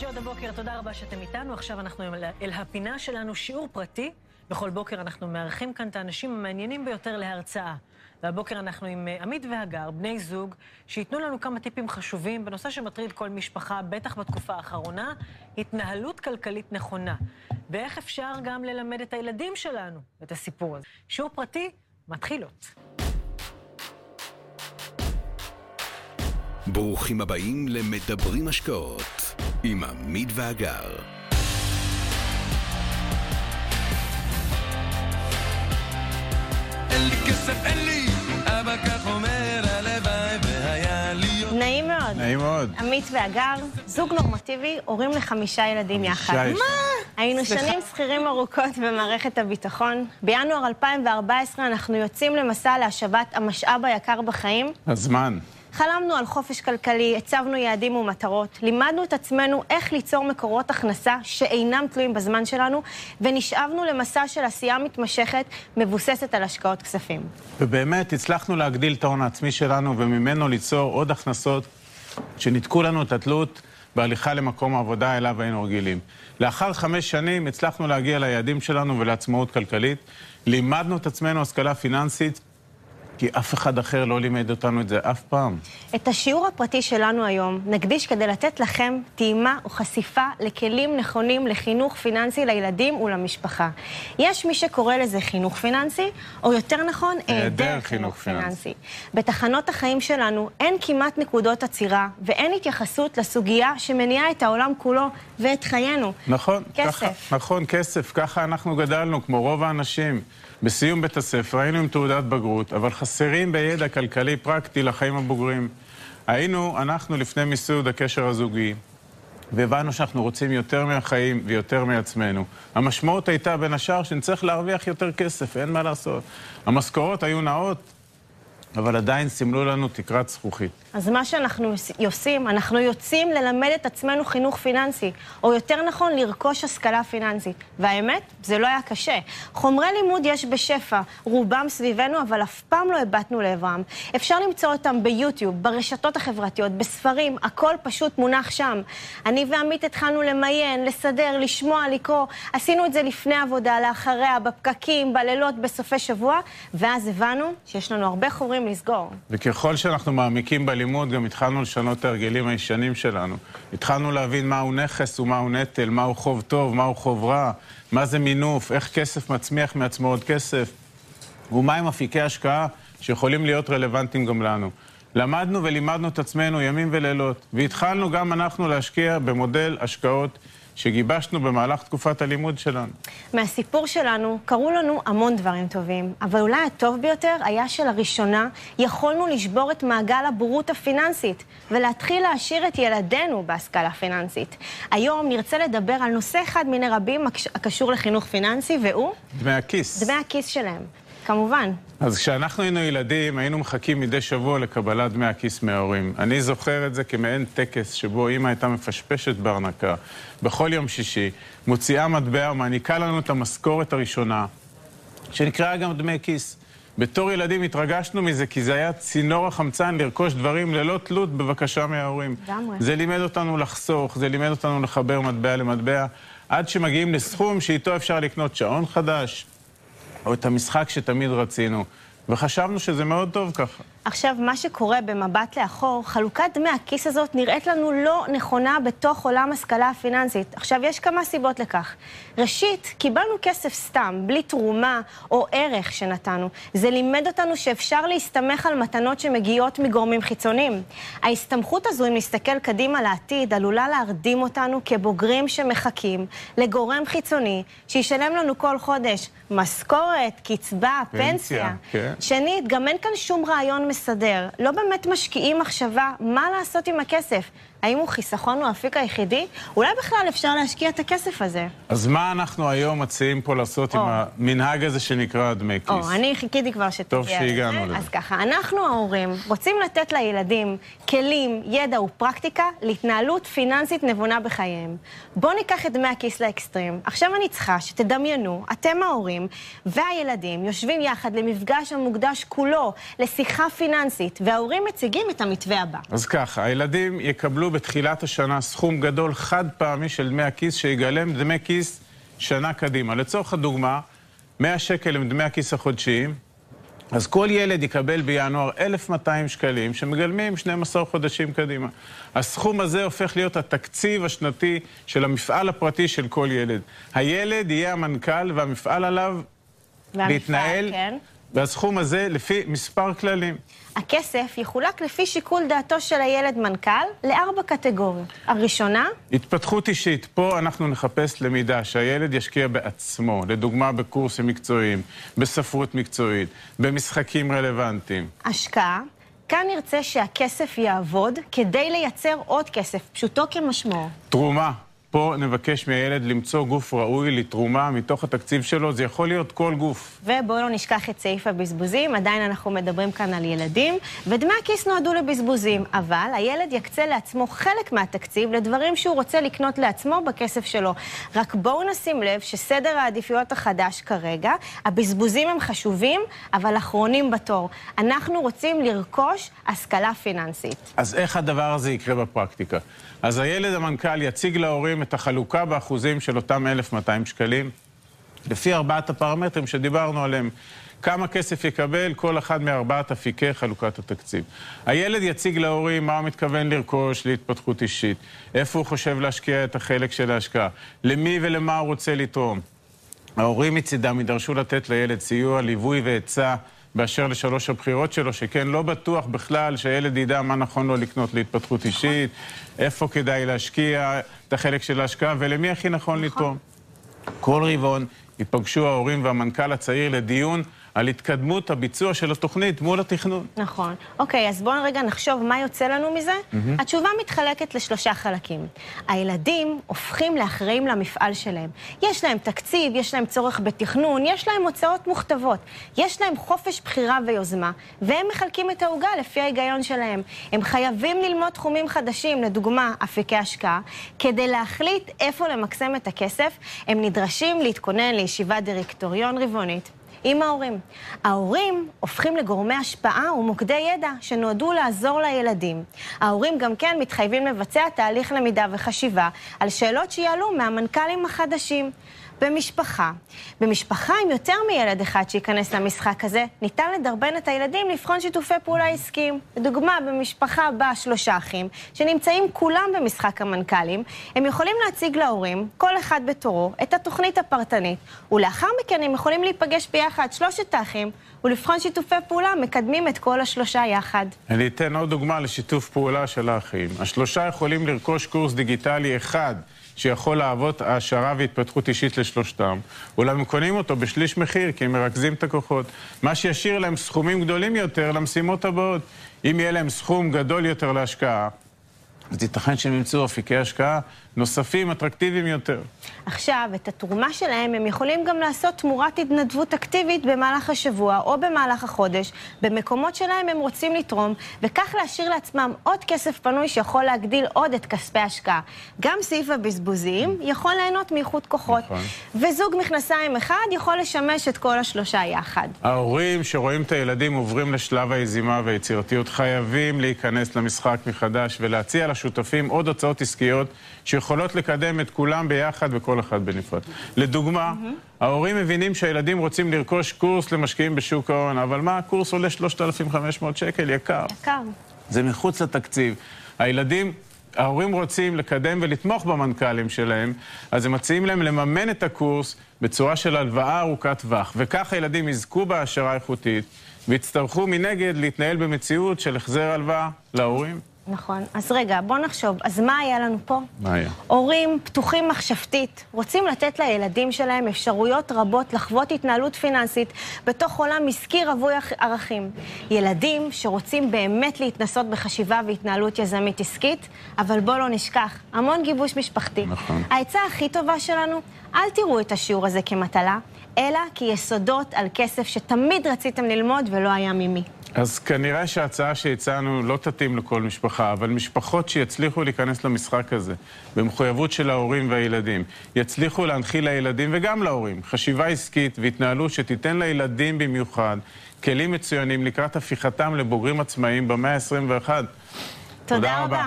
ג'וד הבוקר, תודה רבה שאתם איתנו. עכשיו אנחנו אל הפינה שלנו, שיעור פרטי. בכל בוקר אנחנו מארחים כאן את האנשים המעניינים ביותר להרצאה. והבוקר אנחנו עם אה, עמית והגר, בני זוג, שייתנו לנו כמה טיפים חשובים בנושא שמטריד כל משפחה, בטח בתקופה האחרונה, התנהלות כלכלית נכונה. ואיך אפשר גם ללמד את הילדים שלנו את הסיפור הזה. שיעור פרטי, מתחילות. ברוכים הבאים למדברים השקעות עם עמית ואגר. אין לי כסף, אין לי, אבא כך אומר, הלוואי והיה לי... נעים מאוד. נעים מאוד. עמית ואגר, זוג נורמטיבי, הורים לחמישה ילדים יחד. מה? היינו שנים שכירים ארוכות במערכת הביטחון. בינואר 2014 אנחנו יוצאים למסע להשבת המשאב היקר בחיים, הזמן. חלמנו על חופש כלכלי, הצבנו יעדים ומטרות, לימדנו את עצמנו איך ליצור מקורות הכנסה שאינם תלויים בזמן שלנו, ונשאבנו למסע של עשייה מתמשכת מבוססת על השקעות כספים. ובאמת הצלחנו להגדיל את ההון העצמי שלנו וממנו ליצור עוד הכנסות שניתקו לנו את התלות בהליכה למקום העבודה אליו היינו רגילים. לאחר חמש שנים הצלחנו להגיע ליעדים שלנו ולעצמאות כלכלית. לימדנו את עצמנו השכלה פיננסית כי אף אחד אחר לא לימד אותנו את זה אף פעם. את השיעור הפרטי שלנו היום נקדיש כדי לתת לכם טעימה וחשיפה לכלים נכונים לחינוך פיננסי לילדים ולמשפחה. יש מי שקורא לזה חינוך פיננסי, או יותר נכון, היעדר חינוך פיננסי. בתחנות החיים שלנו אין כמעט נקודות עצירה, ואין התייחסות לסוגיה שמניעה את העולם כולו ואת חיינו. נכון. כסף. ככה, נכון, כסף. ככה אנחנו גדלנו, כמו רוב האנשים. בסיום בית הספר היינו עם תעודת בגרות, אבל חסרים בידע כלכלי פרקטי לחיים הבוגרים. היינו, אנחנו לפני מיסוד הקשר הזוגי, והבנו שאנחנו רוצים יותר מהחיים ויותר מעצמנו. המשמעות הייתה בין השאר שנצטרך להרוויח יותר כסף, אין מה לעשות. המשכורות היו נאות, אבל עדיין סימלו לנו תקרת זכוכית. אז מה שאנחנו עושים, אנחנו יוצאים ללמד את עצמנו חינוך פיננסי, או יותר נכון, לרכוש השכלה פיננסית. והאמת, זה לא היה קשה. חומרי לימוד יש בשפע, רובם סביבנו, אבל אף פעם לא הבטנו לעברם. אפשר למצוא אותם ביוטיוב, ברשתות החברתיות, בספרים, הכל פשוט מונח שם. אני ועמית התחלנו למיין, לסדר, לשמוע, לקרוא. עשינו את זה לפני עבודה, לאחריה, בפקקים, בלילות, בסופי שבוע, ואז הבנו שיש לנו הרבה חומרים לסגור. וככל שאנחנו מעמיקים בלימוד, גם התחלנו לשנות את ההרגלים הישנים שלנו. התחלנו להבין מהו נכס ומהו נטל, מהו חוב טוב, מהו חוב רע, מה זה מינוף, איך כסף מצמיח מעצמו עוד כסף, ומהם אפיקי השקעה שיכולים להיות רלוונטיים גם לנו. למדנו ולימדנו את עצמנו ימים ולילות, והתחלנו גם אנחנו להשקיע במודל השקעות שגיבשנו במהלך תקופת הלימוד שלנו. מהסיפור שלנו קרו לנו המון דברים טובים, אבל אולי הטוב ביותר היה שלראשונה יכולנו לשבור את מעגל הבורות הפיננסית ולהתחיל להעשיר את ילדינו בהשכלה פיננסית. היום נרצה לדבר על נושא אחד מיני רבים הקשור לחינוך פיננסי, והוא? דמי הכיס. דמי הכיס שלהם. כמובן. אז כשאנחנו היינו ילדים, היינו מחכים מדי שבוע לקבלת דמי הכיס מההורים. אני זוכר את זה כמעין טקס שבו אימא הייתה מפשפשת בארנקה בכל יום שישי, מוציאה מטבע ומעניקה לנו את המשכורת הראשונה, שנקראה גם דמי כיס. בתור ילדים התרגשנו מזה, כי זה היה צינור החמצן לרכוש דברים ללא תלות בבקשה מההורים. לגמרי. זה לימד אותנו לחסוך, זה לימד אותנו לחבר מטבע למטבע, עד שמגיעים לסכום שאיתו אפשר לקנות שעון חדש, או את המשחק שתמיד רצינו. וחשבנו שזה מאוד טוב ככה. עכשיו, מה שקורה במבט לאחור, חלוקת דמי הכיס הזאת נראית לנו לא נכונה בתוך עולם השכלה הפיננסית. עכשיו, יש כמה סיבות לכך. ראשית, קיבלנו כסף סתם, בלי תרומה או ערך שנתנו. זה לימד אותנו שאפשר להסתמך על מתנות שמגיעות מגורמים חיצוניים. ההסתמכות הזו, אם נסתכל קדימה לעתיד, עלולה להרדים אותנו כבוגרים שמחכים לגורם חיצוני שישלם לנו כל חודש משכורת, קצבה, פנסיה. פנסיה, כן. שנית, גם אין כאן שום רעיון מסדר. לא באמת משקיעים מחשבה מה לעשות עם הכסף. האם הוא חיסכון או האפיק היחידי? אולי בכלל אפשר להשקיע את הכסף הזה. אז מה אנחנו היום מציעים פה לעשות עם או. המנהג הזה שנקרא דמי כיס? או, אני חיכיתי כבר שתגיע טוב שהגענו. לזה. אז ככה, אנחנו ההורים רוצים לתת לילדים כלים, ידע ופרקטיקה להתנהלות פיננסית נבונה בחייהם. בואו ניקח את דמי הכיס לאקסטרים. עכשיו אני צריכה שתדמיינו, אתם ההורים והילדים יושבים יחד למפגש המוקדש כולו לשיחה פיננסית, וההורים מציגים את המתווה הבא. אז ככה, הילדים יקבלו יקבלו בתחילת השנה סכום גדול חד פעמי של דמי הכיס שיגלם דמי כיס שנה קדימה. לצורך הדוגמה, 100 שקל הם דמי הכיס החודשיים, אז כל ילד יקבל בינואר 1,200 שקלים שמגלמים 12 חודשים קדימה. הסכום הזה הופך להיות התקציב השנתי של המפעל הפרטי של כל ילד. הילד יהיה המנכ"ל והמפעל עליו והמפעל, להתנהל, כן. והסכום הזה לפי מספר כללים. הכסף יחולק לפי שיקול דעתו של הילד מנכ"ל לארבע קטגוריות. הראשונה, התפתחות אישית, פה אנחנו נחפש למידה שהילד ישקיע בעצמו, לדוגמה בקורסים מקצועיים, בספרות מקצועית, במשחקים רלוונטיים. השקעה. כאן נרצה שהכסף יעבוד כדי לייצר עוד כסף, פשוטו כמשמעו. תרומה, פה נבקש מהילד למצוא גוף ראוי לתרומה מתוך התקציב שלו, זה יכול להיות כל גוף. ובואו לא נשכח את סעיף הבזבוזים, עדיין אנחנו מדברים כאן על ילדים, ודמי הכיס נועדו לבזבוזים, אבל הילד יקצה לעצמו חלק מהתקציב לדברים שהוא רוצה לקנות לעצמו בכסף שלו. רק בואו נשים לב שסדר העדיפויות החדש כרגע, הבזבוזים הם חשובים, אבל אחרונים בתור. אנחנו רוצים לרכוש השכלה פיננסית. אז איך הדבר הזה יקרה בפרקטיקה? אז הילד המנכ"ל יציג להורים את החלוקה באחוזים של אותם 1,200 שקלים, לפי ארבעת הפרמטרים שדיברנו עליהם. כמה כסף יקבל כל אחד מארבעת אפיקי חלוקת התקציב. הילד יציג להורים מה הוא מתכוון לרכוש להתפתחות אישית, איפה הוא חושב להשקיע את החלק של ההשקעה, למי ולמה הוא רוצה לתרום. ההורים מצידם יידרשו לתת לילד סיוע, ליווי ועצה באשר לשלוש הבחירות שלו, שכן לא בטוח בכלל שהילד ידע מה נכון לו לקנות להתפתחות אישית, איפה כדאי להשקיע את החלק של ההשקעה ולמי הכי נכון לתרום. כל רבעון ייפגשו ההורים והמנכ"ל הצעיר לדיון על התקדמות הביצוע של התוכנית מול התכנון. נכון. אוקיי, אז בואו רגע נחשוב מה יוצא לנו מזה. Mm-hmm. התשובה מתחלקת לשלושה חלקים. הילדים הופכים לאחראים למפעל שלהם. יש להם תקציב, יש להם צורך בתכנון, יש להם הוצאות מוכתבות. יש להם חופש בחירה ויוזמה, והם מחלקים את העוגה לפי ההיגיון שלהם. הם חייבים ללמוד תחומים חדשים, לדוגמה, אפיקי השקעה. כדי להחליט איפה למקסם את הכסף, הם נדרשים להתכונן לישיבת דירקטוריון רבעונית. עם ההורים. ההורים הופכים לגורמי השפעה ומוקדי ידע שנועדו לעזור לילדים. ההורים גם כן מתחייבים לבצע תהליך למידה וחשיבה על שאלות שיעלו מהמנכ"לים החדשים. במשפחה. במשפחה עם יותר מילד אחד שייכנס למשחק הזה, ניתן לדרבן את הילדים לבחון שיתופי פעולה עסקיים. לדוגמה, במשפחה בה שלושה אחים, שנמצאים כולם במשחק המנכ"לים, הם יכולים להציג להורים, כל אחד בתורו, את התוכנית הפרטנית, ולאחר מכן הם יכולים להיפגש ביחד, שלושת האחים, ולבחון שיתופי פעולה מקדמים את כל השלושה יחד. אני אתן עוד דוגמה לשיתוף פעולה של האחים. השלושה יכולים לרכוש קורס דיגיטלי אחד. שיכול להוות העשרה והתפתחות אישית לשלושתם, אולם הם קונים אותו בשליש מחיר, כי הם מרכזים את הכוחות. מה שישאיר להם סכומים גדולים יותר למשימות הבאות. אם יהיה להם סכום גדול יותר להשקעה, אז ייתכן שהם ימצאו אפיקי השקעה נוספים, אטרקטיביים יותר. עכשיו, את התרומה שלהם הם יכולים גם לעשות תמורת התנדבות אקטיבית במהלך השבוע או במהלך החודש, במקומות שלהם הם רוצים לתרום, וכך להשאיר לעצמם עוד כסף פנוי שיכול להגדיל עוד את כספי ההשקעה. גם סעיף הבזבוזים יכול ליהנות מאיכות כוחות. נכון. וזוג מכנסיים אחד יכול לשמש את כל השלושה יחד. ההורים שרואים את הילדים עוברים לשלב היזימה והיצירתיות חייבים להיכנס למשחק מחדש ולהציע לשותפים עוד הצעות עסקיות שיכולות לקדם את כולם ביחד וכל אחד בנפרד. לדוגמה, ההורים מבינים שהילדים רוצים לרכוש קורס למשקיעים בשוק ההון, אבל מה, הקורס עולה 3,500 שקל, יקר. יקר. זה מחוץ לתקציב. הילדים, ההורים רוצים לקדם ולתמוך במנכ"לים שלהם, אז הם מציעים להם לממן את הקורס בצורה של הלוואה ארוכת טווח. וכך הילדים יזכו בהעשרה איכותית, ויצטרכו מנגד להתנהל במציאות של החזר הלוואה להורים. נכון. אז רגע, בוא נחשוב. אז מה היה לנו פה? מה היה? הורים פתוחים מחשבתית, רוצים לתת לילדים שלהם אפשרויות רבות לחוות התנהלות פיננסית בתוך עולם עסקי רווי ערכ- ערכים. ילדים שרוצים באמת להתנסות בחשיבה והתנהלות יזמית עסקית, אבל בוא לא נשכח, המון גיבוש משפחתי. נכון. העצה הכי טובה שלנו, אל תראו את השיעור הזה כמטלה, אלא כיסודות על כסף שתמיד רציתם ללמוד ולא היה ממי. אז כנראה שההצעה שהצענו לא תתאים לכל משפחה, אבל משפחות שיצליחו להיכנס למשחק הזה, במחויבות של ההורים והילדים, יצליחו להנחיל לילדים וגם להורים חשיבה עסקית והתנהלות שתיתן לילדים במיוחד כלים מצוינים לקראת הפיכתם לבוגרים עצמאיים במאה ה-21. תודה רבה.